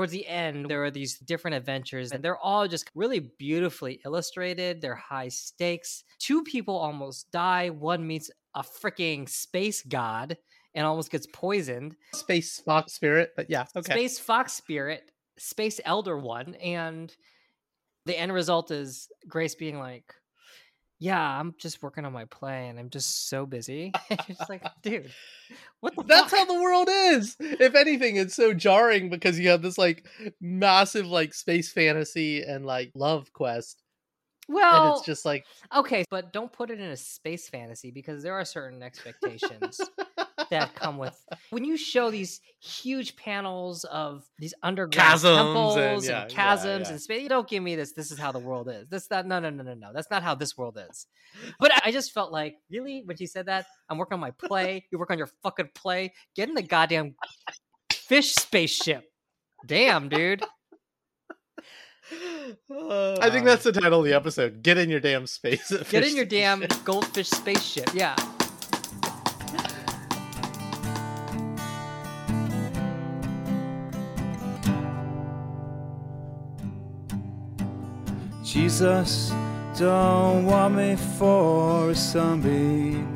towards the end, there are these different adventures, and they're all just really beautifully illustrated. They're high stakes. Two people almost die. One meets a freaking space god and almost gets poisoned. Space fox spirit, but yeah, okay. Space fox spirit, space elder one, and the end result is Grace being like, "Yeah, I'm just working on my play, and I'm just so busy." it's like, dude, what the? That's fuck? how the world is. If anything, it's so jarring because you have this like massive like space fantasy and like love quest, well, and it's just like okay, but don't put it in a space fantasy because there are certain expectations that come with when you show these huge panels of these underground Chasms and- temples and, yeah, yeah, chasms yeah. and space. Don't give me this. This is how the world is. This that no no no no no. That's not how this world is. But I- I just felt like really when she said that, I'm working on my play. You work on your fucking play. Get in the goddamn fish spaceship. Damn, dude. I think that's um, the title of the episode. Get in your damn space. Get in your damn goldfish spaceship. Yeah. Jesus, don't want me for a sunbeam.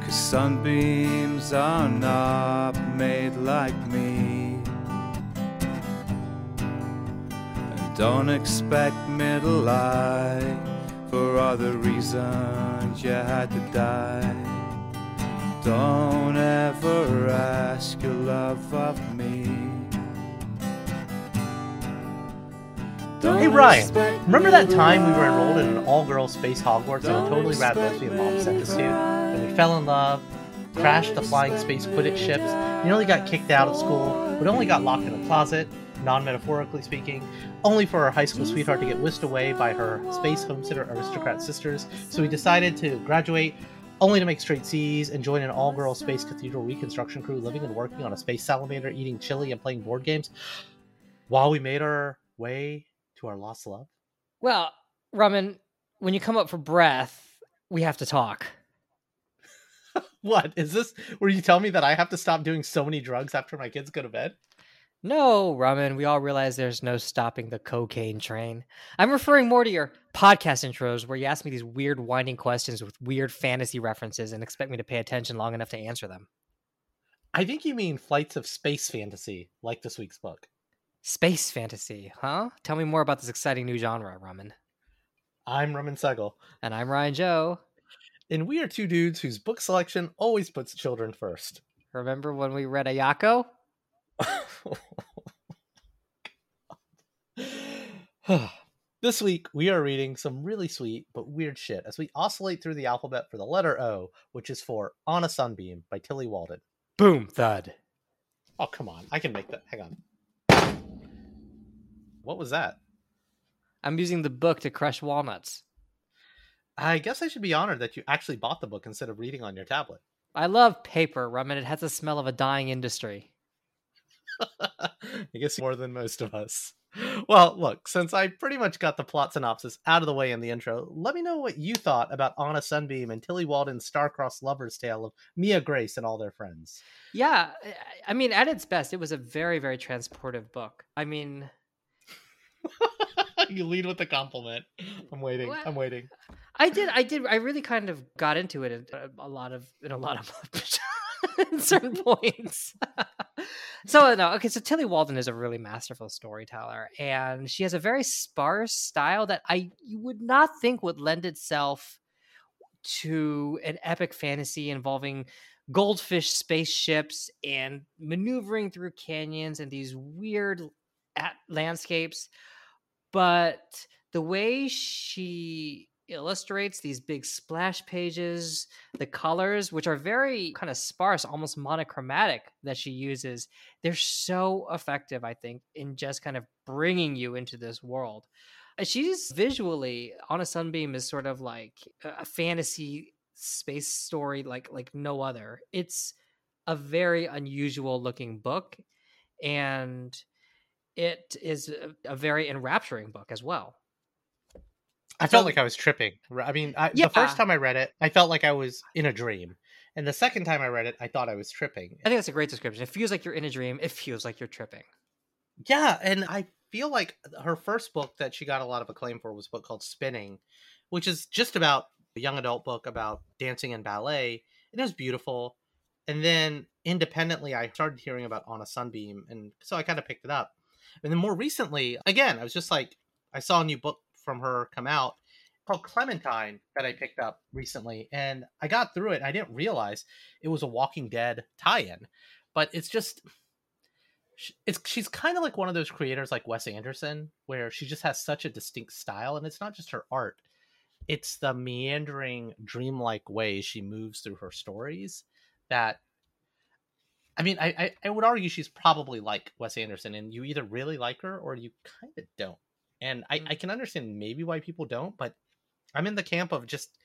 Cause sunbeams are not made like me. And don't expect me to lie for the reasons you had to die. Don't ever ask your love of me. Hey Ryan, remember that time we were enrolled in an all-girls space Hogwarts and a totally rad lesbian mom sent us to, and we fell in love, crashed the flying space Quidditch ships, nearly got kicked out of school, but only got locked in a closet, non-metaphorically speaking, only for our high school sweetheart to get whisked away by her space homesteader aristocrat sisters. So we decided to graduate, only to make straight C's and join an all-girls space cathedral reconstruction crew, living and working on a space salamander, eating chili and playing board games, while we made our way to our lost love. Well, Raman, when you come up for breath, we have to talk. What is this? Were you telling me that I have to stop doing so many drugs after my kids go to bed? No, Raman, we all realize there's no stopping the cocaine train. I'm referring more to your podcast intros where you ask me these weird, winding questions with weird fantasy references and expect me to pay attention long enough to answer them. I think you mean flights of space fantasy, like this week's book. Space fantasy, huh? Tell me more about this exciting new genre, Raman. I'm Roman Segel, And I'm Ryan Joe. and we are two dudes whose book selection always puts children first. Remember when we read Ayako? this week, we are reading some really sweet but weird shit as we oscillate through the alphabet for the letter O, which is for On a Sunbeam by Tillie Walden. Boom, thud. Oh, come on. I can make that. Hang on. What was that? I'm using the book to crush walnuts. I guess I should be honored that you actually bought the book instead of reading on your tablet. I love paper, Raman. It has the smell of a dying industry. I guess more than most of us. Well, look, since I pretty much got the plot synopsis out of the way in the intro, let me know what you thought about On a Sunbeam and Tillie Walden's star-crossed lover's tale of Mia Grace and all their friends. Yeah, I mean, at its best, it was a very, very transportive book. I mean, you lead with a compliment. I'm waiting. What? I'm waiting. I did, I did, I really kind of got into it in a, a lot of, in a lot of, certain points. so no, okay. So Tillie Walden is a really masterful storyteller, and she has a very sparse style that I you would not think would lend itself to an epic fantasy involving goldfish spaceships and maneuvering through canyons and these weird at- landscapes but the way she illustrates these big splash pages the colors which are very kind of sparse almost monochromatic that she uses they're so effective i think in just kind of bringing you into this world. Uh, she's visually on a sunbeam is sort of like a a fantasy space story like like no other. It's a very unusual looking book and it is a, a very enrapturing book as well I So- felt like I was tripping. I mean, I, Yeah. the first time I read it, I felt like I was in a dream. And the second time I read it, I thought I was tripping. I think that's a great description. It feels like you're in a dream. It feels like you're tripping. Yeah, and I feel like her first book that she got a lot of acclaim for was a book called Spinning, which is just about a young adult book about dancing and ballet. And it was beautiful. And then independently, I started hearing about On a Sunbeam, and so I kind of picked it up. And then more recently, again, I was just like, I saw a new book from her come out called Clementine that I picked up recently, and I got through it. I didn't realize it was a Walking Dead tie-in, but it's just it's she's kind of like one of those creators like Wes Anderson, where she just has such a distinct style, and it's not just her art; it's the meandering, dreamlike way she moves through her stories. That, I mean, I I, I would argue she's probably like Wes Anderson, and you either really like her or you kind of don't. And I, I mm. can understand maybe why people don't, but I'm in the camp of just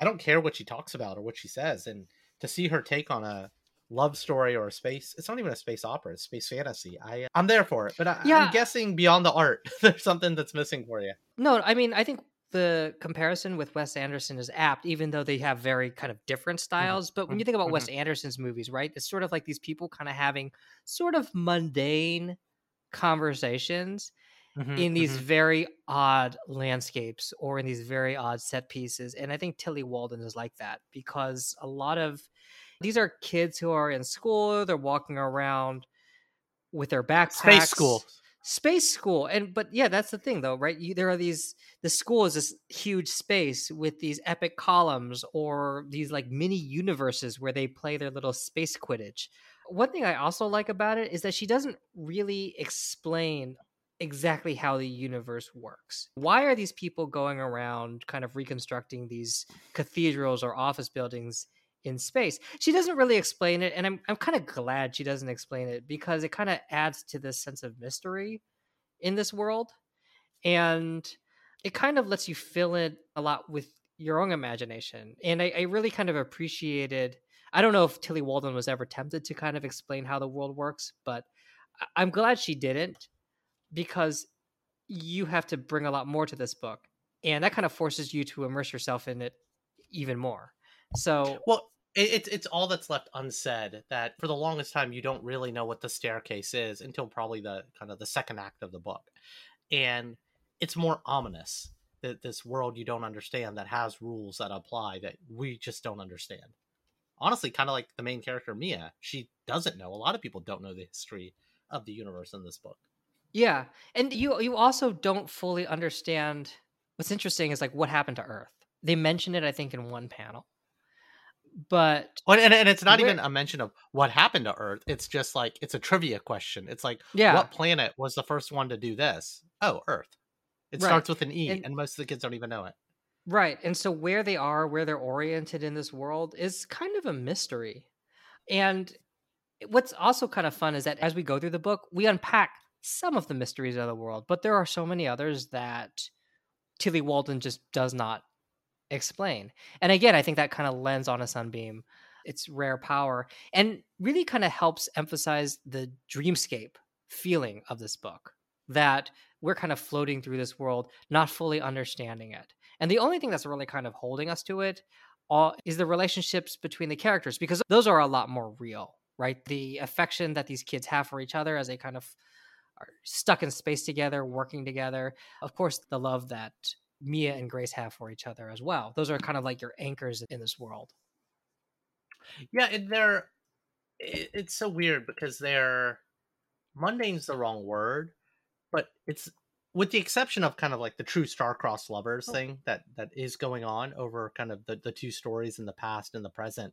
I don't care what she talks about or what she says, and to see her take on a love story or a space it's not even a space opera it's space fantasy i i'm there for it but I, Yeah. i'm guessing beyond the art there's something that's missing for you No, I mean, I think the comparison with Wes Anderson is apt, even though they have very kind of different mm-hmm, styles. But when mm-hmm, you think about Wes mm-hmm. Anderson's movies, right, it's sort of like these people kind of having sort of mundane conversations in these very odd landscapes or in these very odd set pieces. And I think Tillie Walden is like that because a lot of these are kids who are in school, they're walking around with their backpacks. space school Space school. And but yeah, that's the thing though, right? You, there are these the school is this huge space with these epic columns or these like mini universes where they play their little space quidditch. One thing I also like about it is that she doesn't really explain exactly how the universe works. Why are these people going around kind of reconstructing these cathedrals or office buildings in space? She doesn't really explain it, and I'm I'm kind of glad she doesn't explain it because it kind of adds to this sense of mystery in this world. And it kind of lets you fill in a lot with your own imagination. And I, I really kind of appreciated I don't know if Tillie Walden was ever tempted to kind of explain how the world works, but I'm glad she didn't because you have to bring a lot more to this book and that kind of forces you to immerse yourself in it even more so well it, it's it's all that's left unsaid that for the longest time you don't really know what the staircase is until probably the kind of the second act of the book. And it's more ominous that this world you don't understand that has rules that apply that we just don't understand. Honestly kind of like the main character mia she doesn't know. A lot of people don't know the history of the universe in this book. Yeah and you you also don't fully understand. What's interesting is like what happened to earth. They mention it i think in one panel but Well, and, and it's not even a mention of what happened to Earth. It's just like it's a trivia question. It's like, yeah what planet was the first one to do this? Oh, Earth. It Right. starts with an E, And- and, most of the kids don't even know it. Right. And so where they are, where they're oriented in this world is kind of a mystery. And what's also kind of fun is that as we go through the book, we unpack some of the mysteries of the world, but there are so many others that Tillie Walden just does not explain. And again, I think that kind of lends on a sunbeam its rare power and really kind of helps emphasize the dreamscape feeling of this book that we're kind of floating through this world, not fully understanding it. And the only thing that's really kind of holding us to it all is the relationships between the characters because those are a lot more real, right? The affection that these kids have for each other as they kind of are stuck in space together, working together. Of course, the love that Mia and Grace have for each other as well. Those are kind of like your anchors in this world. Yeah, and they're. It, it's so weird because they're. Mundane's the wrong word, but it's with the exception of kind of like the true star-crossed lovers Oh. thing that that is going on over kind of the, the two stories in the past and the present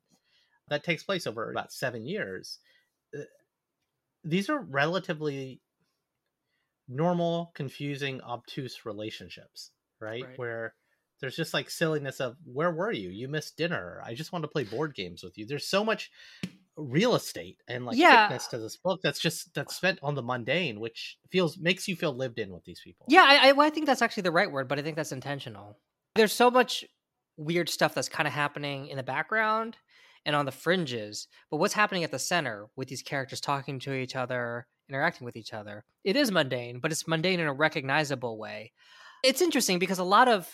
that takes place over about seven years uh, these are relatively normal confusing obtuse relationships right, Right. where there's just like silliness of where were you you missed dinner i just want to play board games with you there's so much real estate and like Yeah. thickness to this book that's just that's spent on the mundane which feels makes you feel lived in with these people Yeah, I, I, well, I think that's actually the right word, but I think that's intentional. There's so much weird stuff that's kind of happening in the background and on the fringes, but what's happening at the center with these characters talking to each other, interacting with each other, it is mundane, but it's mundane in a recognizable way. It's interesting because a lot of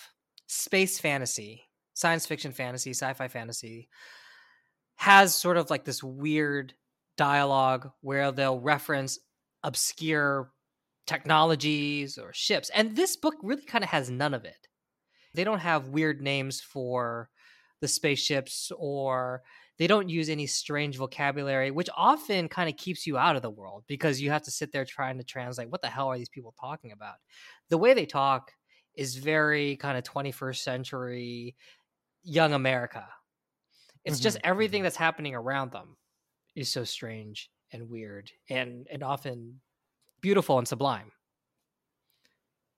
space fantasy, science fiction fantasy, sci fi fantasy, has sort of like this weird dialogue where they'll reference obscure technologies or ships. And this book really kind of has none of it. They don't have weird names for the spaceships or they don't use any strange vocabulary, which often kind of keeps you out of the world because you have to sit there trying to translate what the hell are these people talking about. The way they talk is very kind of 21st century young America. It's mm-hmm. just everything mm-hmm. that's happening around them is so strange and weird and and often beautiful and sublime.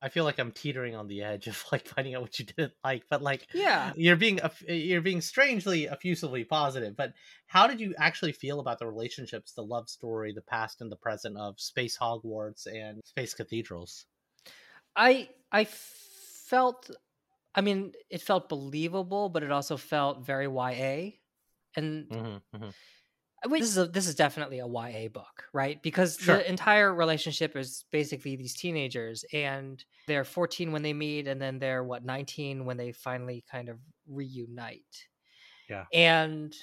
I feel like I'm teetering on the edge of like finding out what you didn't like, but like, yeah, you're being you're being strangely effusively positive. But how did you actually feel about the relationships, the love story, the past and the present of Space Hogwarts and Space Cathedrals? I I felt, I mean, it felt believable, but it also felt very YA, and. Mm-hmm, mm-hmm this is a, this is definitely a YA book, right? Because sure. the entire relationship is basically these teenagers, and they're 14 when they meet, and then they're what 19 when they finally kind of reunite. Yeah, and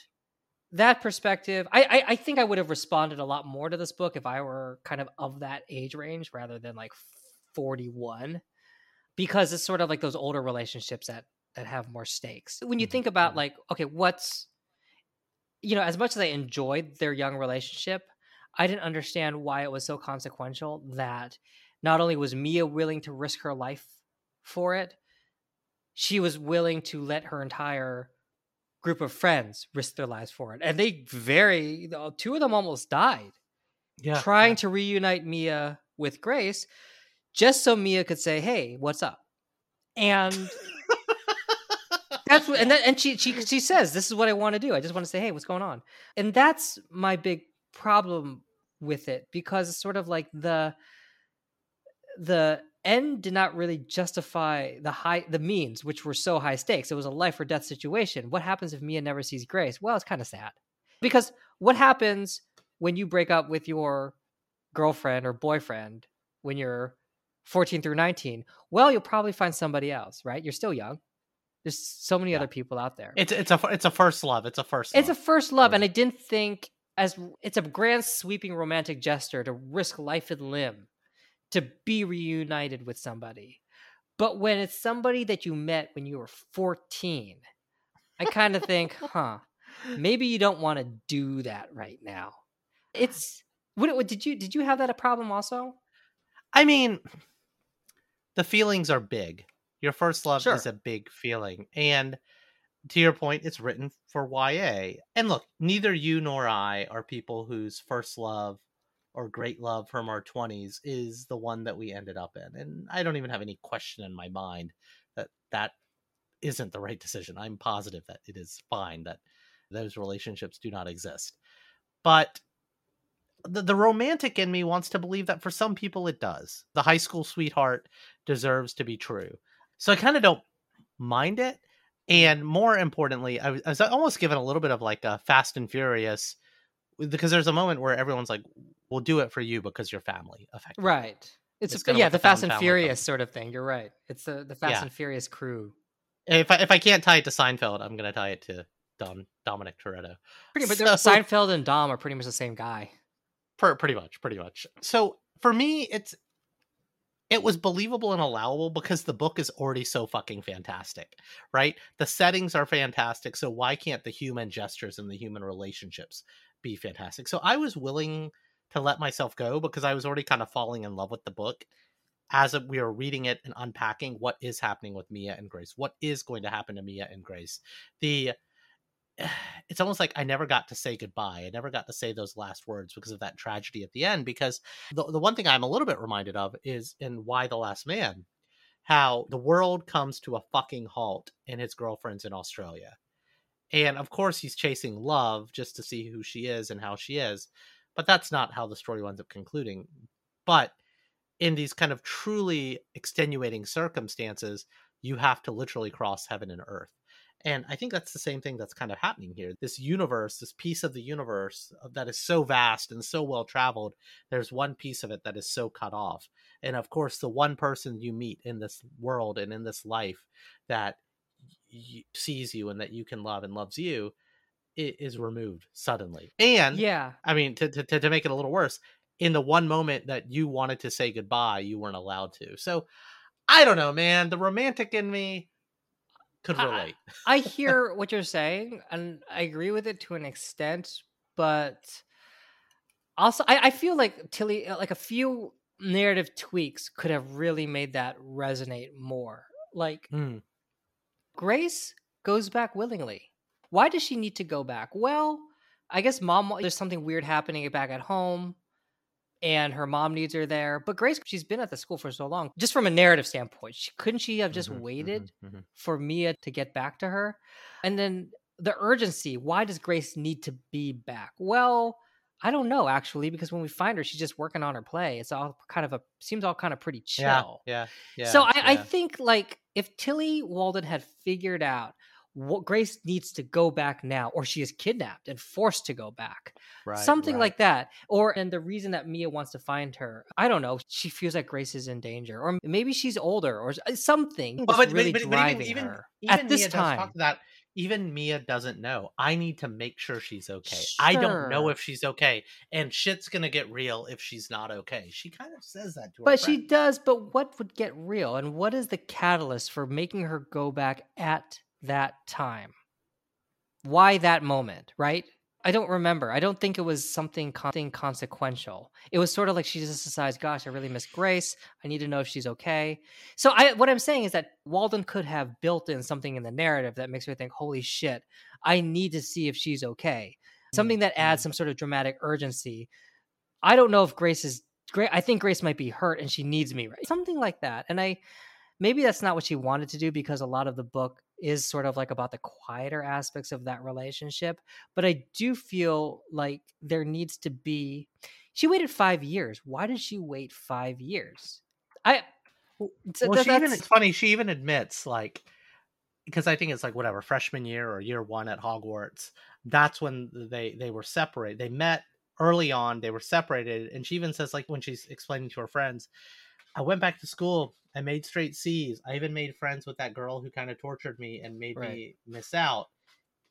that perspective, I, I I think I would have responded a lot more to this book if I were kind of of that age range rather than like 41, because it's sort of like those older relationships that that have more stakes. When you mm-hmm. think about mm-hmm. like, okay, what's you know, as much as I enjoyed their young relationship, I didn't understand why it was so consequential that not only was Mia willing to risk her life for it, she was willing to let her entire group of friends risk their lives for it. And they very, two of them almost died. Yeah. Trying to reunite Mia with Grace just so Mia could say, hey, what's up? And that's what, and then, and she she she says, "This is what I want to do. I just want to say, hey, what's going on?" And that's my big problem with it because it's sort of like the the end did not really justify the high the means, which were so high stakes. It was a life or death situation. What happens if Mia never sees Grace? Well, it's kind of sad because what happens when you break up with your girlfriend or boyfriend when you're 14 through 19 well you'll probably find somebody else right you're still young there's so many yeah. other people out there. It's it's a it's a first love. It's a first. Love. It's a first love, and I didn't think as it's a grand sweeping romantic gesture to risk life and limb to be reunited with somebody. But when it's somebody that you met when you were 14, I kind of think, huh, maybe you don't want to do that right now. It's what, what did you did you have that a problem also? I mean, the feelings are big. Your first love sure. is a big feeling. And to your point, it's written for YA. And look, neither you nor I are people whose first love or great love from our 20s is the one that we ended up in. And I don't even have any question in my mind that that isn't the right decision. I'm positive that it is fine that those relationships do not exist. But the, the romantic in me wants to believe that for some people it does. The high school sweetheart deserves to be true. So I kind of don't mind it. And more importantly, I was, I was almost given a little bit of like a Fast and Furious because there's a moment where everyone's like, "We'll do it for you because you're family." Effectively. Right. It's, it's a, yeah, the, Fast and Furious sort of thing. You're right. It's the the Fast yeah. and Furious crew. If I if I can't tie it to Seinfeld, I'm gonna tie it to Dom Dominic Toretto. Pretty much, so, Seinfeld and Dom are pretty much the same guy. Per, pretty much, pretty much. So for me, it's it was believable and allowable because the book is already so fucking fantastic, right? The settings are fantastic, so why can't the human gestures and the human relationships be fantastic? So I was willing to let myself go because I was already kind of falling in love with the book as we are reading it and unpacking what is happening with Mia and Grace, what is going to happen to Mia and Grace. The it's almost like I never got to say goodbye. I never got to say those last words because of that tragedy at the end. Because the, the one thing I'm a little bit reminded of is in Y the Last Man, how the world comes to a fucking halt and his girlfriend's in Australia. And of course, he's chasing love just to see who she is and how she is. But that's not how the story winds up concluding. But in these kind of truly extenuating circumstances, you have to literally cross heaven and earth. And I think that's the same thing that's kind of happening here. This universe, this piece of the universe uh, that is so vast and so well traveled, there's one piece of it that is so cut off. And of course, the one person you meet in this world and in this life that y- sees you and that you can love and loves you is removed suddenly. And yeah. I mean, to to to make it a little worse, in the one moment that you wanted to say goodbye, you weren't allowed to. So I don't know, man. The romantic in me could I- relate. I hear what you're saying, and I agree with it to an extent, but also I, I feel like Tillie, uh, like a few narrative tweaks could have really made that resonate more. Like Mm. Grace goes back willingly. Why does she need to go back? Well, I guess mom, there's something weird happening back at home and her mom needs her there. But Grace, she's been at the school for so long. Just from a narrative standpoint, she, couldn't she have just Mhm, waited mhm, mhm. for Mia to get back to her? And then the urgency why does Grace need to be back? Well, I don't know actually, because when we find her, she's just working on her play. It's all kind of a seems all kind of pretty chill. yeah, yeah. so I, I think like if Tillie Walden had figured out what Grace needs to go back now, or she is kidnapped and forced to go back, Right, something right. like that, or and the reason that Mia wants to find her, I don't know, she feels like Grace is in danger, or maybe she's older, or uh, something Well, but, but- really but- but driving even, her even at this Mia time. that even Mia doesn't know. I need to make sure she's okay. I don't know if she's okay, and shit's gonna get real if she's not okay. She kind of says that to her. But she does. But what would get real? And what is the catalyst for making her go back at that time? Why that moment, right? I don't remember. I don't think it was something, something consequential. It was sort of like she just decides, "Gosh, I really miss Grace. I need to know if she's okay." So, I what I'm saying is that Walden could have built in something in the narrative that makes me think, "Holy shit, I need to see if she's okay." Something that adds mm-hmm. some sort of dramatic urgency. I don't know if Grace is great. I think Grace might be hurt and she needs me, right? Something like that. And I maybe that's not what she wanted to do because a lot of the book is sort of like about the quieter aspects of that relationship. But I do feel like there needs to be. She waited five years. Why did she wait five years? I. so well, she even it's funny. She even admits like because I think it's like whatever freshman year or year one at Hogwarts. That's when they they were separated. They met early on. They were separated, and she even says like when she's explaining to her friends, "I went back to school. I made straight C's. I even made friends with that girl who kind of tortured me and made Right. me miss out."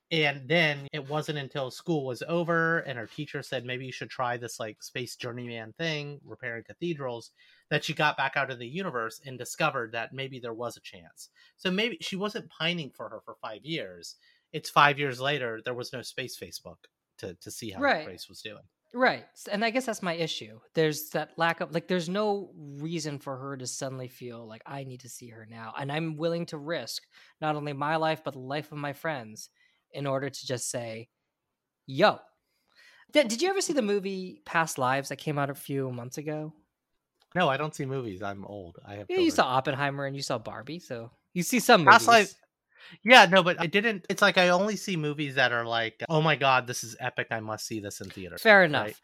And then it wasn't until school was over and her teacher said maybe you should try this like space journeyman thing, repairing cathedrals, that she got back out of the universe and discovered that maybe there was a chance. So maybe she wasn't pining for her for five years. It's five years later. There was no space Facebook to to see how Right. Grace was doing. Right. And I guess that's my issue. There's that lack of like there's no reason for her to suddenly feel like I need to see her now. And I'm willing to risk not only my life but the life of my friends in order to just say, "Yo." Did, did you ever see the movie Past Lives that came out a few months ago? No, I don't see movies. I'm old. I have. Yeah, you saw Oppenheimer and you saw Barbie, so you see some movies. Past Lives- Yeah, no, but I didn't. It's like I only see movies that are like, oh my god, this is epic. I must see this in theater. Fair enough. right?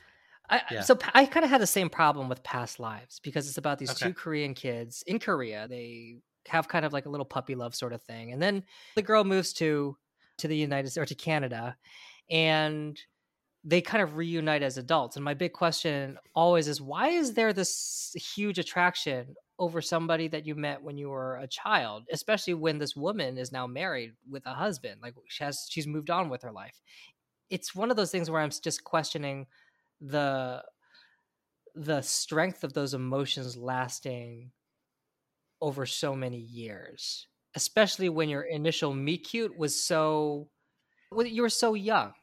I, Yeah. So I kind of had the same problem with Past Lives because it's about these Okay. two Korean kids in Korea. They have kind of like a little puppy love sort of thing, and then the girl moves to to the United States or to Canada, and they kind of reunite as adults. And my big question always is, why is there this huge attraction over somebody that you met when you were a child, especially when this woman is now married with a husband? Like she has, she's moved on with her life. It's one of those things where I'm just questioning the the strength of those emotions lasting over so many years especially when your initial meet cute was so you were so young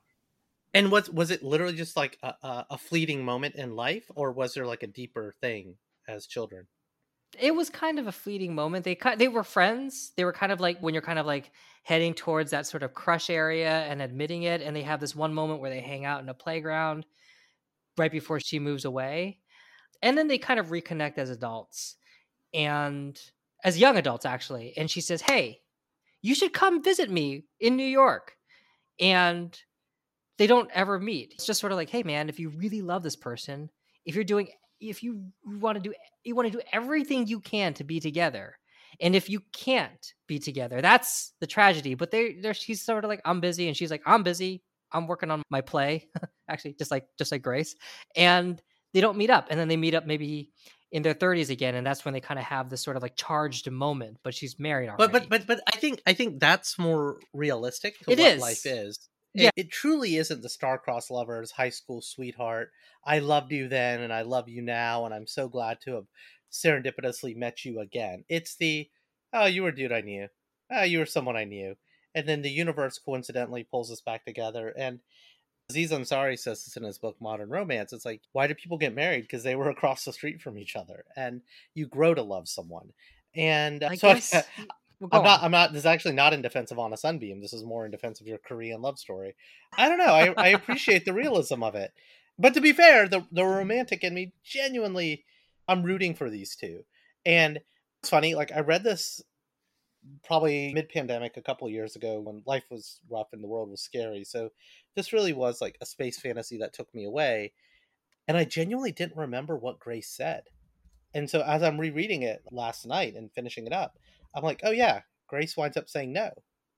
And was was it literally just like a, a fleeting moment in life, or was there like a deeper thing as children? It was kind of a fleeting moment. They they were friends. They were kind of like when you're kind of like heading towards that sort of crush area and admitting it and they have this one moment where they hang out in a playground right before she moves away. And then they kind of reconnect as adults and as young adults actually and she says hey you should come visit me in new york. And they don't ever meet. It's just sort of like hey man if you really love this person if you're doing if you want to do you want to do everything you can to be together and if you can't be together that's the tragedy but they they're she's sort of like i'm busy and she's like i'm busy i'm working on my play actually just like just like grace and they don't meet up and then they meet up maybe in their 30s again and that's when they kind of have this sort of like charged moment but she's married already But but but but I think I think that's more realistic to It what is. life is. It, Yeah. it truly isn't the star-crossed lovers, high school sweetheart. I loved you then, and I love you now, and I'm so glad to have serendipitously met you again. It's the oh, you were a dude I knew. Oh, you were someone I knew, and then the universe coincidentally pulls us back together. And Aziz Ansari says this in his book Modern Romance. It's like, why do people get married? Because they were across the street from each other, and you grow to love someone. And uh, I so guess. well, I'm not. on. I'm not. This is actually not in defense of On a Sunbeam. This is more in defense of your Korean love story. I don't know. I, I appreciate the realism of it, but to be fair, the the mm-hmm. romantic in me genuinely, I'm rooting for these two. And it's funny. Like I read this probably mid pandemic a couple of years ago when life was rough and the world was scary. So this really was like a space fantasy that took me away, and I genuinely didn't remember what Grace said. And so as I'm rereading it last night and finishing it up, I'm like, oh yeah, Grace winds up saying no.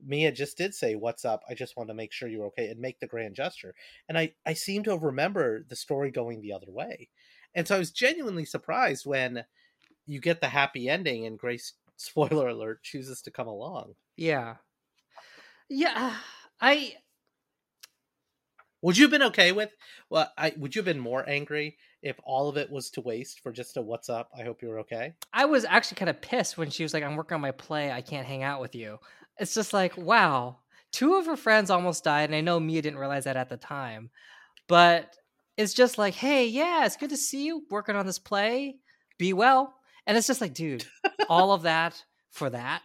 Mia just did say, "What's up? I just want to make sure you're okay," and make the grand gesture. And I I seem to have remembered the story going the other way, and so I was genuinely surprised when you get the happy ending and Grace, spoiler alert, chooses to come along. Yeah. Yeah. I Would you have been okay with? Well, I would you have been more angry if all of it was to waste for just a "What's up? I hope you're okay." I was actually kind of pissed when she was like, I'm working on my play. I can't hang out with you. It's just like, wow. Two of her friends almost died. And I know Mia didn't realize that at the time. But it's just like, hey, yeah, it's good to see you working on this play. Be well. And it's just like, dude, all of that for that.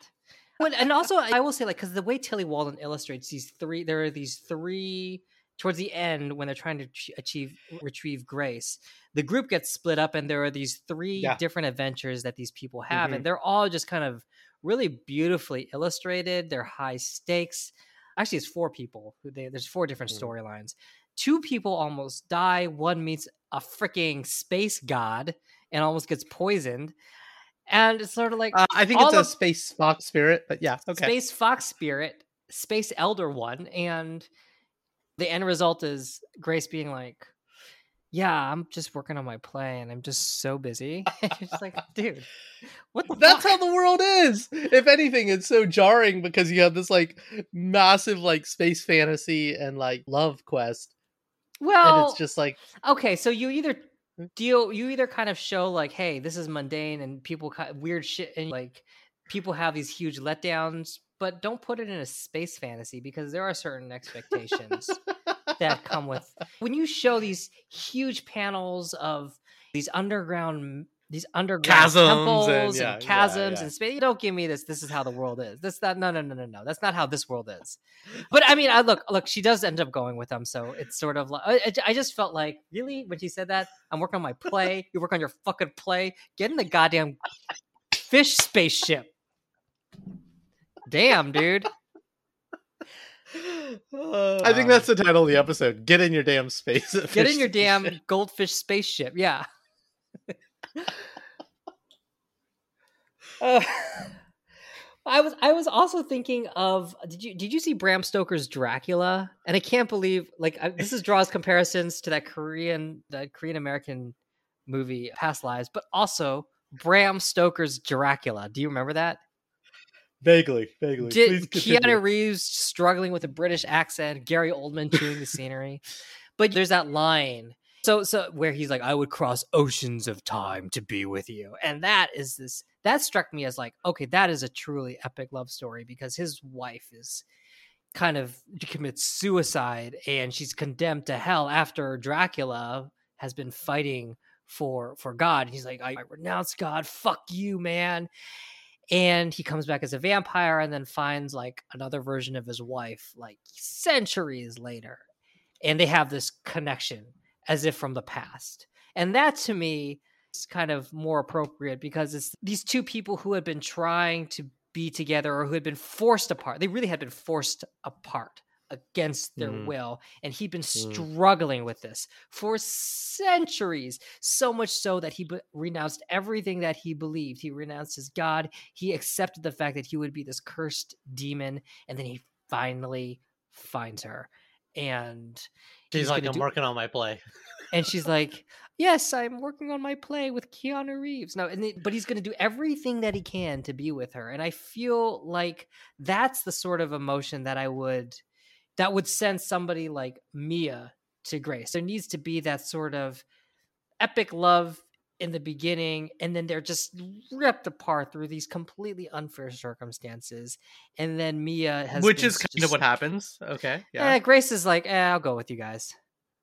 And also, I will say, like, because the way Tillie Walden illustrates these three, there are these three towards the end when they're trying to achieve retrieve grace the group gets split up and there are these three Yeah. different adventures that these people have Mhm. and they're all just kind of really beautifully illustrated they're high stakes actually it's four people they, there's four different Mhm. storylines two people almost die one meets a freaking space god and almost gets poisoned and it's sort of like Uh, I think it's a space fox spirit, but yeah, okay. space fox spirit space elder one and the end result is grace being like yeah i'm just working on my play and i'm just so busy it's like dude what the That's fuck? how the world is. If anything, it's so jarring because you have this like massive like space fantasy and like love quest, and well it's just like okay so you either hmm? deal you either kind of show like hey this is mundane and people kind weird shit and like people have these huge letdowns but don't put it in a space fantasy because there are certain expectations that come with when you show these huge panels of these underground these underground Chasms temples and, yeah, yeah, chasms yeah. and space. You don't give me this. This is how the world is. This not no no no no no. That's not how this world is. But I mean, I look look. She does end up going with them, so it's sort of like I- I just felt like really when she said that I'm working on my play. You work on your fucking play. Get in the goddamn fish spaceship. Damn, dude. I think that's the title of the episode. Get in your damn space. Get in your damn goldfish spaceship. Yeah. Uh, I was I was also thinking of did you did you see Bram Stoker's Dracula? And I can't believe like I, this is draws comparisons to that Korean the Korean American movie Past Lives, but also Bram Stoker's Dracula. Do you remember that? Vaguely, vaguely. Did Keanu Reeves struggling with a British accent, Gary Oldman chewing the scenery. But there's that line. So so where he's like, I would cross oceans of time to be with you. And that is this that struck me as like, okay, that is a truly epic love story because his wife is kind of commits suicide and she's condemned to hell after Dracula has been fighting for for God. And he's like, I, I renounce God, fuck you, man and he comes back as a vampire and then finds like another version of his wife like centuries later. And they have this connection as if from the past. And that to me is kind of more appropriate because it's these two people who had been trying to be together or who had been forced apart. They really had been forced apart against their Mm. will and he'd been Mm. struggling with this for centuries so much so that he be- renounced everything that he believed he renounced his god he accepted the fact that he would be this cursed demon and then he finally finds her and She's like, I'm do- working on my play. and she's like yes i'm working on my play with keanu reeves no and it- but he's going to do everything that he can to be with her and i feel like that's the sort of emotion that i would that would send somebody like Mia to grace. There needs to be that sort of epic love in the beginning and then they're just ripped apart through these completely unfair circumstances and then mia has which is kind just- of what happens. Okay, yeah. yeah. grace is like eh, i'll go with you guys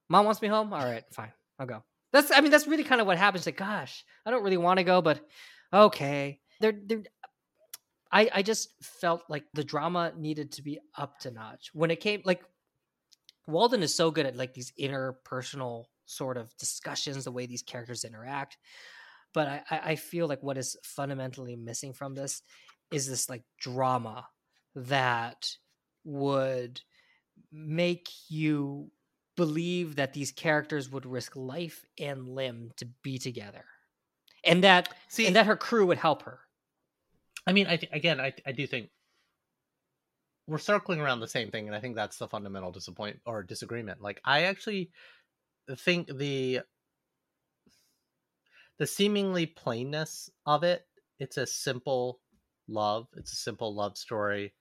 mom wants me home all right fine i'll go that's i mean that's really kind of what happens like gosh i don't really want to go but okay they're, they're I, I just felt like the drama needed to be up to notch when it came like Walden is so good at like these interpersonal sort of discussions, the way these characters interact. But I, I I feel like what is fundamentally missing from this is this like drama that would make you believe that these characters would risk life and limb to be together. And that See, and that her crew would help her. I mean, I th- again, I I do think we're circling around the same thing, and I think that's the fundamental disappoint or disagreement. Like, I actually think the the seemingly plainness of it. It's a simple love. It's a simple love story.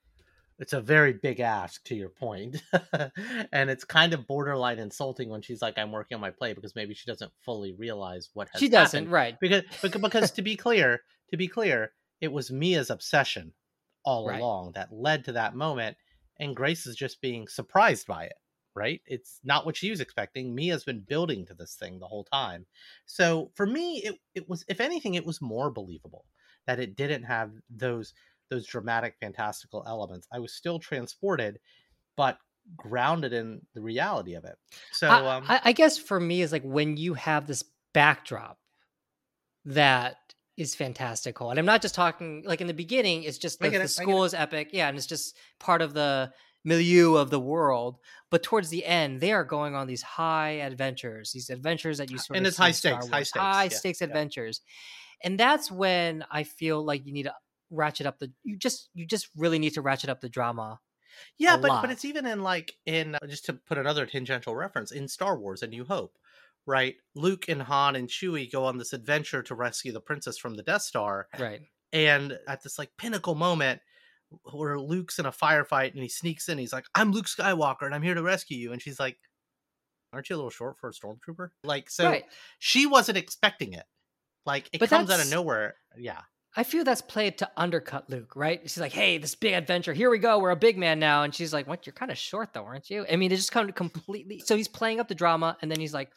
It's a very big ask, to your point, and it's kind of borderline insulting when she's like, "I'm working on my play," because maybe she doesn't fully realize what has She doesn't, happened right. because, because to be clear, to be clear, it was Mia's obsession all Right. along that led to that moment, and Grace is just being surprised by it. Right? It's not what she was expecting. Mia's been building to this thing the whole time. So for me, it it was, if anything, it was more believable that it didn't have those those dramatic, fantastical elements. I was still transported, but grounded in the reality of it. So I, um, I, I guess for me is like when you have this backdrop that is fantastical and i'm not just talking like in the beginning it's just like the it, get school is epic yeah and it's just part of the milieu of the world but towards the end they are going on these high adventures these adventures that you sort And of it's high stakes, high stakes, high yeah, stakes yeah. adventures and that's when i feel like you need to ratchet up the you just you just really need to ratchet up the drama Yeah, but lot. but it's even in like in uh, just to put another tangential reference in Star Wars: A New Hope, right? Luke and Han and Chewie go on this adventure to rescue the princess from the Death Star, right and at this like pinnacle moment where Luke's in a firefight and he sneaks in, he's like, "I'm Luke Skywalker and I'm here to rescue you," and she's like, "Aren't you a little short for a stormtrooper?" Like, so right she wasn't expecting it. Like it But comes out of nowhere. Yeah, I feel that's played to undercut Luke, right? She's like, "Hey, this big adventure. Here we go. We're a big man now." And she's like, "What? You're kind of short, though, aren't you?" I mean, it just kind of completely. So he's playing up the drama, and then he's like,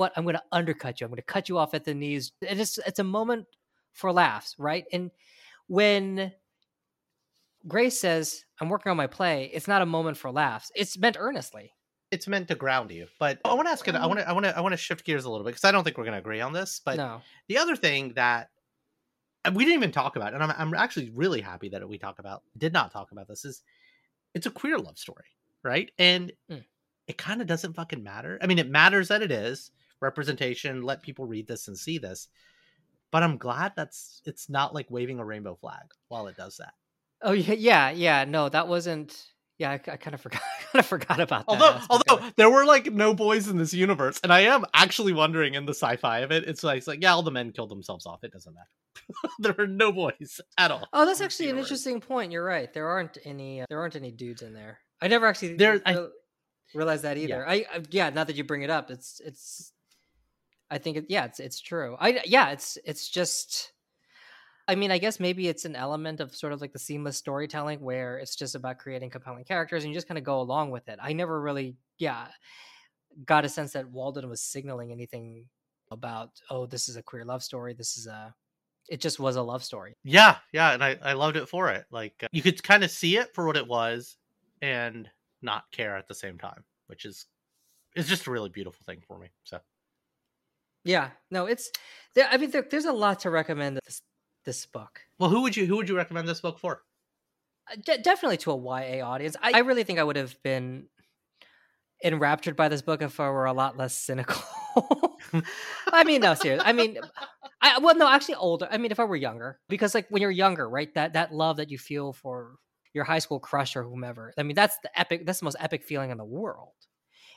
"What? I'm going to undercut you. I'm going to cut you off at the knees." And it's it's a moment for laughs, right? And when Grace says, "I'm working on my play," it's not a moment for laughs. It's meant earnestly. it's meant to ground you. But I want to ask it. I want to. I want to. I want to shift gears a little bit because I don't think we're going to agree on this. But no, The other thing that we didn't even talk about, and I'm, I'm actually really happy that we talk about, did not talk about this, is it's a queer love story, right? And Mm. it kind of doesn't fucking matter. I mean, it matters that it is representation. Let people read this and see this. But I'm glad that's it's not like waving a rainbow flag while it does that. oh yeah, yeah, yeah. No, that wasn't. Yeah, I, kind of forgot. I kind of forgot about that. Although, although there were like no boys in this universe, and I am actually wondering in the sci-fi of it, it's like, it's like yeah, all the men killed themselves off. It doesn't matter. there are no boys at all. Oh, that's actually an interesting point. You're right. There aren't any. Uh, there aren't any dudes in there. I never actually There- I- real- realized that either. I, I yeah. Now that you bring it up, it's it's. I think it, yeah, it's it's true. I yeah, it's it's just. I mean, I guess maybe it's an element of sort of like the seamless storytelling where it's just about creating compelling characters and you just kind of go along with it. I never really, yeah, got a sense that Walden was signaling anything about, oh, this is a queer love story. This is a, it just was a love story. Yeah, yeah, and I, I loved it for it. Like uh, you could kind of see it for what it was, and not care at the same time, which is it's just a really beautiful thing for me. So Yeah, no, it's there. I mean, there, there's a lot to recommend this this book. well, who would you who would you recommend this book for? Uh, de- definitely to a YA audience. I, I really think I would have been enraptured by this book if I were a lot less cynical. I mean, no, seriously. I mean, I well, no, actually older. I mean, if I were younger, because like when you're younger, right? That that love that you feel for your high school crush or whomever. I mean, that's the epic. That's the most epic feeling in the world.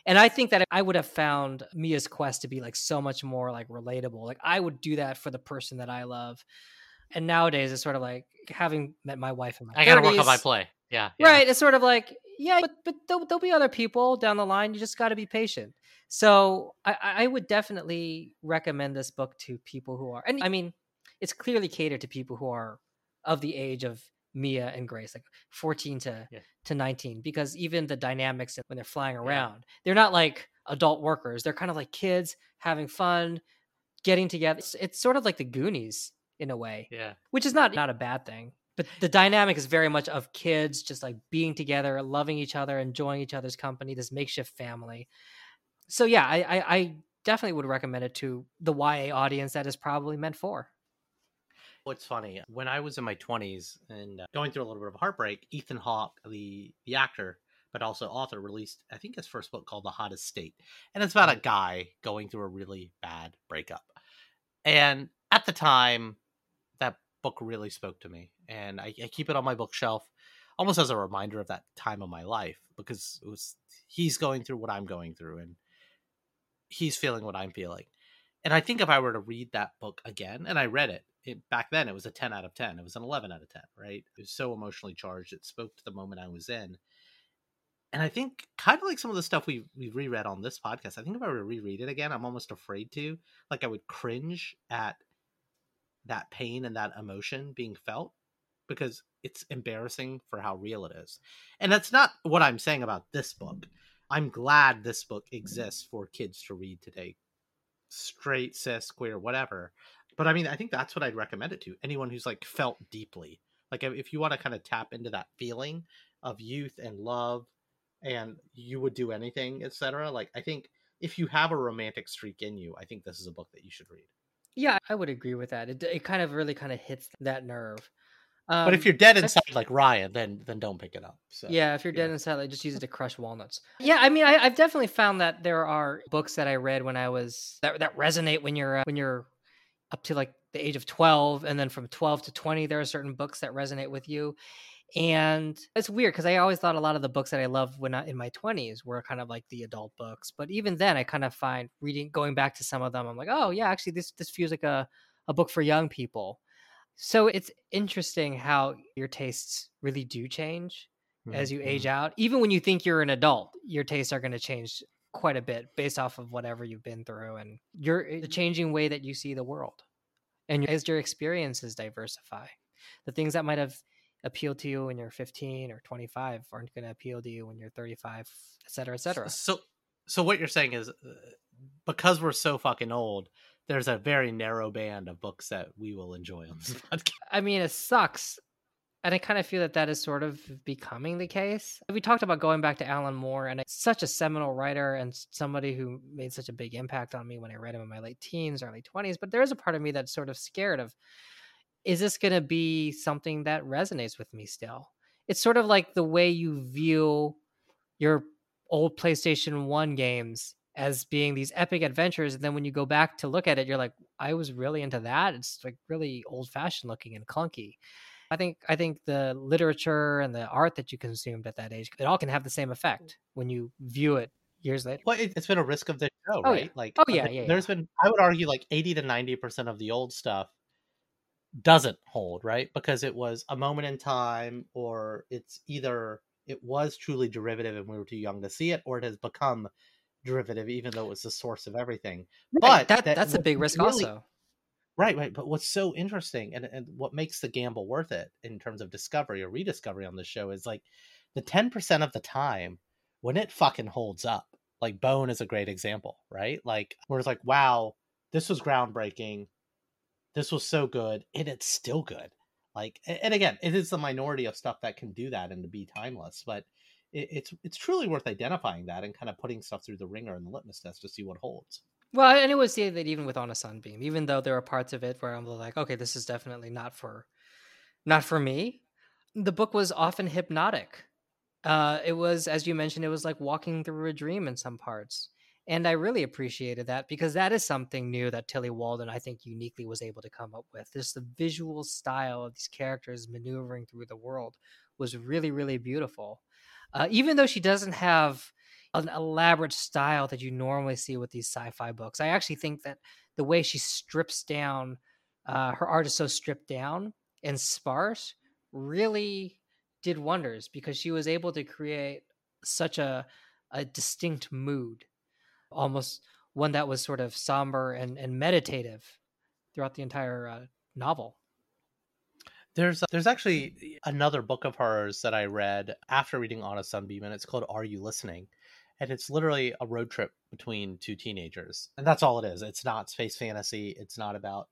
And I think that I would have found Mia's quest to be like so much more like relatable. Like I would do that for the person that I love. And nowadays it's sort of like having met my wife and my I gotta work on my play. Yeah, yeah. Right. It's sort of like, Yeah, but but there'll, there'll be other people down the line. You just got to be patient. So I, I would definitely recommend this book to people who are, and I mean, it's clearly catered to people who are of the age of Mia and Grace, like 14 to Yeah. to 19, because even the dynamics when they're flying around, they're not like adult workers. They're kind of like kids having fun, getting together. It's, it's sort of like the Goonies in a way Yeah. which is not not a bad thing but the dynamic is very much of kids just like being together loving each other enjoying each other's company this makeshift family so yeah i i, I definitely would recommend it to the ya audience that is probably meant for What's funny, when I was in my 20s and uh, going through a little bit of heartbreak, Ethan Hawke, the, the actor, but also author, released, I think, his first book called The Hottest State. And it's about a guy going through a really bad breakup. And at the time, that book really spoke to me. And I, I keep it on my bookshelf almost as a reminder of that time of my life because it was he's going through what I'm going through and he's feeling what I'm feeling. And I think if I were to read that book again, and I read it, it back then it was a 10 out of 10. It was an 11 out of 10, right? It was so emotionally charged. It spoke to the moment I was in. And I think kind of like some of the stuff we we reread on this podcast, I think if I were to reread it again, I'm almost afraid to. Like I would cringe at that pain and that emotion being felt because it's embarrassing for how real it is. And that's not what I'm saying about this book. I'm glad this book exists for kids to read today. Straight, cis, queer, whatever. But I mean, I think that's what I'd recommend it to. Anyone who's like felt deeply. Like if you want to kind of tap into that feeling of youth and love and you would do anything, etc. Like I think if you have a romantic streak in you, I think this is a book that you should read. yeah i would agree with that it, it kind of really kind of hits that nerve um, but if you're dead inside like Ryan, then then don't pick it up. So yeah, if you're dead yeah. inside, like just use it to crush walnuts. Yeah, I mean, I, I've definitely found that there are books that I read when I was that that resonate when you're uh, when you're up to like the age of twelve, and then from twelve to twenty, there are certain books that resonate with you. And it's weird because I always thought a lot of the books that I loved when I in my twenties were kind of like the adult books. But even then, I kind of find reading going back to some of them, I'm like, oh yeah, actually this this feels like a a book for young people. So it's interesting how your tastes really do change as you age mm-hmm. out. Even when you think you're an adult, your tastes are going to change quite a bit based off of whatever you've been through and your the changing way that you see the world. And as your experiences diversify, the things that might have appealed to you when you're 15 or 25 aren't going to appeal to you when you're 35, et cetera, et cetera. So, so what you're saying is, uh, because we're so fucking old, there's a very narrow band of books that we will enjoy on this podcast. I mean, it sucks. And I kind of feel that that is sort of becoming the case. We talked about going back to Alan Moore, and such a seminal writer and somebody who made such a big impact on me when I read him in my late teens, early 20s. But there is a part of me that's sort of scared of is this going to be something that resonates with me still? It's sort of like the way you view your old PlayStation 1 games as being these epic adventures. And then when you go back to look at it, you're like, I was really into that. It's like really old fashioned looking and clunky. I think I think the literature and the art that you consumed at that age, it all can have the same effect when you view it years later. Well, it, it's been a risk of the show, Oh, yeah. right? Like, Oh, uh, yeah, yeah, There's been, I would argue, like 80 to 90 percent of the old stuff doesn't hold, right? Because it was a moment in time, or it's either it was truly derivative and we were too young to see it, or it has become derivative, even though it was the source of everything. Right, But that, that- that's a big risk really- also. Right, right. But what's so interesting and, and what makes the gamble worth it in terms of discovery or rediscovery on the show is like the 10% of the time when it fucking holds up. Like Bone is a great example, right? Like where it's like, wow, this was groundbreaking. This was so good, and it's still good. Like, and again, it is the minority of stuff that can do that and to be timeless, but it, it's it's truly worth identifying that and kind of putting stuff through the wringer and the litmus test to see what holds. Well, and it would say that even with On a Sunbeam, even though there are parts of it where I'm like, okay, this is definitely not for, not for me. The book was often hypnotic. Uh, it was, as you mentioned, it was like walking through a dream in some parts, and I really appreciated that because that is something new that Tillie Walden, I think, uniquely was able to come up with. Just the visual style of these characters maneuvering through the world was really, really beautiful. Uh, even though she doesn't have an elaborate style that you normally see with these sci-fi books. I actually think that the way she strips down, uh, her art is so stripped down and sparse, really did wonders because she was able to create such a a distinct mood, almost one that was sort of somber and, and meditative throughout the entire uh, novel. There's there's actually another book of hers that I read after reading On a Sunbeam, and it's called Are You Listening? And it's literally a road trip between two teenagers, and that's all it is. It's not space fantasy. It's not about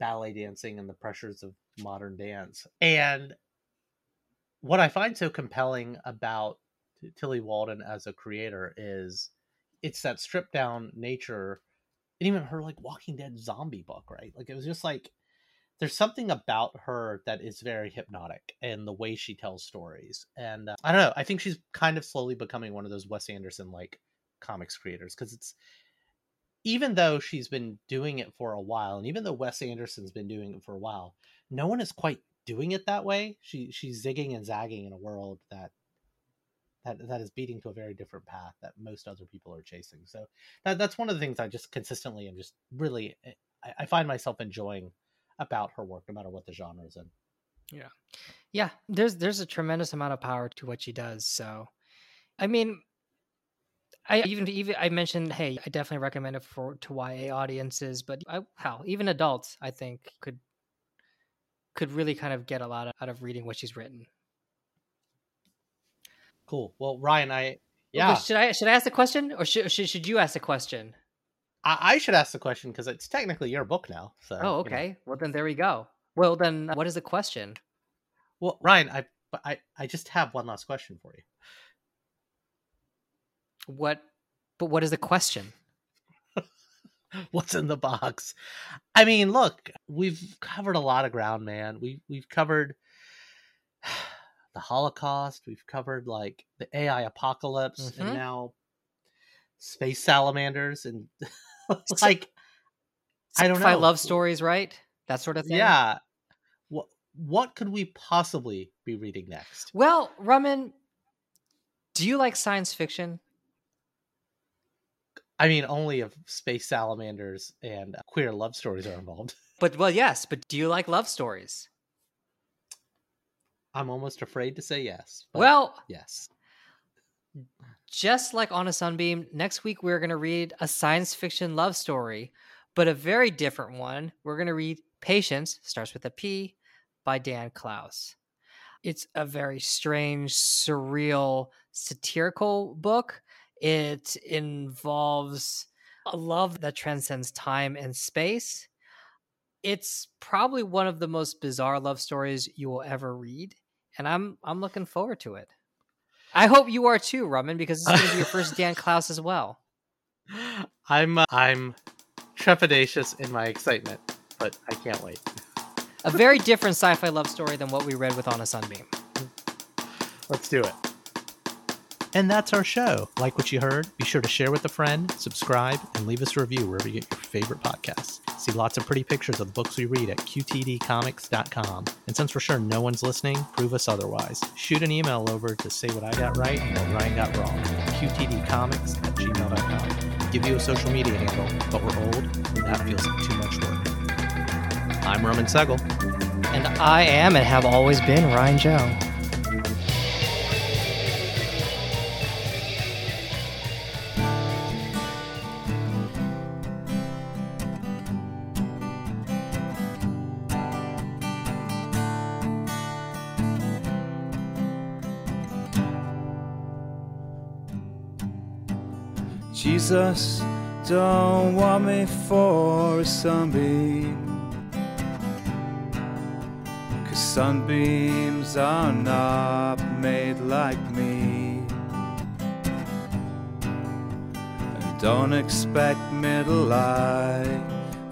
ballet dancing and the pressures of modern dance. And what I find so compelling about Tillie Walden as a creator is it's that stripped down nature and even her like Walking Dead zombie book, right? Like it was just like there's something about her that is very hypnotic and the way she tells stories. And uh, I don't know, I think she's kind of slowly becoming one of those Wes Anderson like comics creators because it's even though she's been doing it for a while and even though Wes Anderson's been doing it for a while, no one is quite doing it that way. She she's zigging and zagging in a world that that that is beating to a very different path that most other people are chasing. So that that's one of the things I just consistently am just really eh, I, I find myself enjoying about her work, no matter what the genre is in. Yeah, yeah. There's there's a tremendous amount of power to what she does. So, I mean, I even even I mentioned, hey, I definitely recommend it for to YA audiences, but I, hell, even adults, I think could could really kind of get a lot out of reading what she's written. Cool. Well, Ryan, I oh, yeah. should I should I ask the question, or should should, should you ask the question? I, I should ask the question because it's technically your book now. So. Oh, okay. You know. Well, then there we go. Well, then what is the question? Well, Ryan, I I I just have one last question for you. What? But what is the question? What's in the box? I mean, look, we've covered a lot of ground, man. We we've covered the Holocaust. We've covered like the AI apocalypse, mm-hmm. and now space salamanders, and like I don't know. I love stories, right? That sort of thing. Yeah. What what could we possibly be reading next? Well, Raman, do you like science fiction? I mean, only if space salamanders and queer love stories are involved. But well, yes. But do you like love stories? I'm almost afraid to say yes. Well, yes. Just like on a sunbeam, next week we're going to read a science fiction love story, but a very different one. We're going to read Patience, starts with a P, by Dan Clowes. It's a very strange, surreal, satirical book it involves a love that transcends time and space. It's probably one of the most bizarre love stories you will ever read, and I'm I'm looking forward to it. I hope you are too, Raman, because this is going to be your first Dan Clowes as well. I'm uh, I'm trepidatious in my excitement, but I can't wait. a very different sci-fi love story than what we read with On a Sunbeam. Let's do it. And that's our show. Like what you heard? Be sure to share with a friend, subscribe, and leave us a review wherever you get your favorite podcasts. See lots of pretty pictures of the books we read at qtdcomics.com. And since we're sure no one's listening, prove us otherwise. Shoot an email over to say what I got right and what Ryan got wrong. qtdcomics at gmail.com. Give you a social media handle, but we're old, and that feels like too much work. I'm Roman Segel. And I am and have always been Ryan Joe. Jesus don't want me for a sunbeam. Cause sunbeams are not made like me. And don't expect me to lie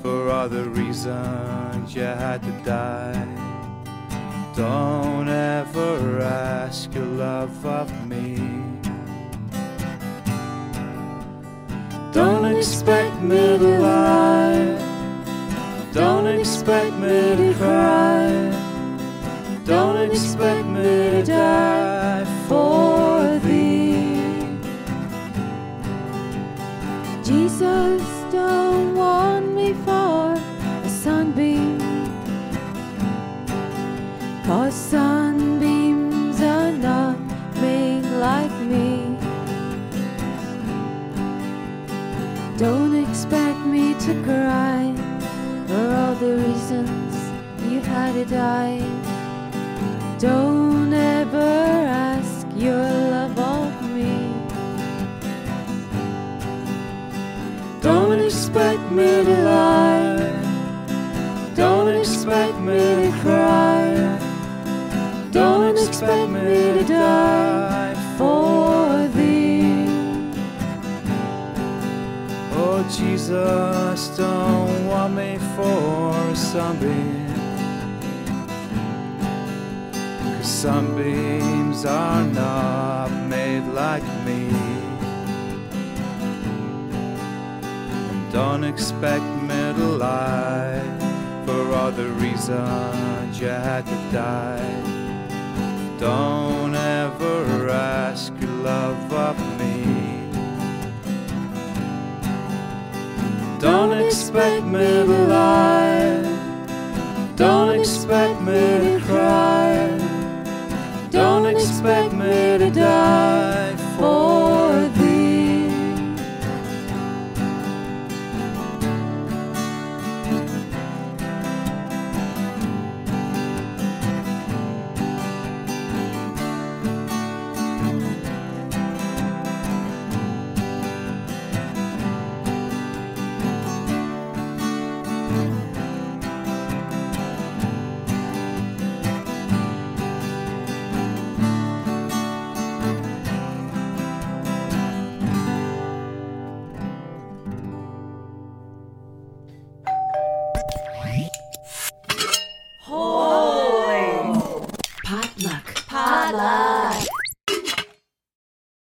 for other reasons you had to die. Don't ever ask your love of me. Don't expect me to lie. Don't expect me to cry. Don't expect me to die for thee. Jesus cry for all the reasons you had to die. Don't ever ask your love of me. Don't expect me to lie. Don't expect me to cry. Don't expect me to die Jesus, don't want me for a sunbeam. Cause sunbeams are not made like me. And don't expect me to lie for all the reasons you had to die. Don't ever ask your love of me. Don't expect me to lie. Don't expect me to cry. Don't expect me to die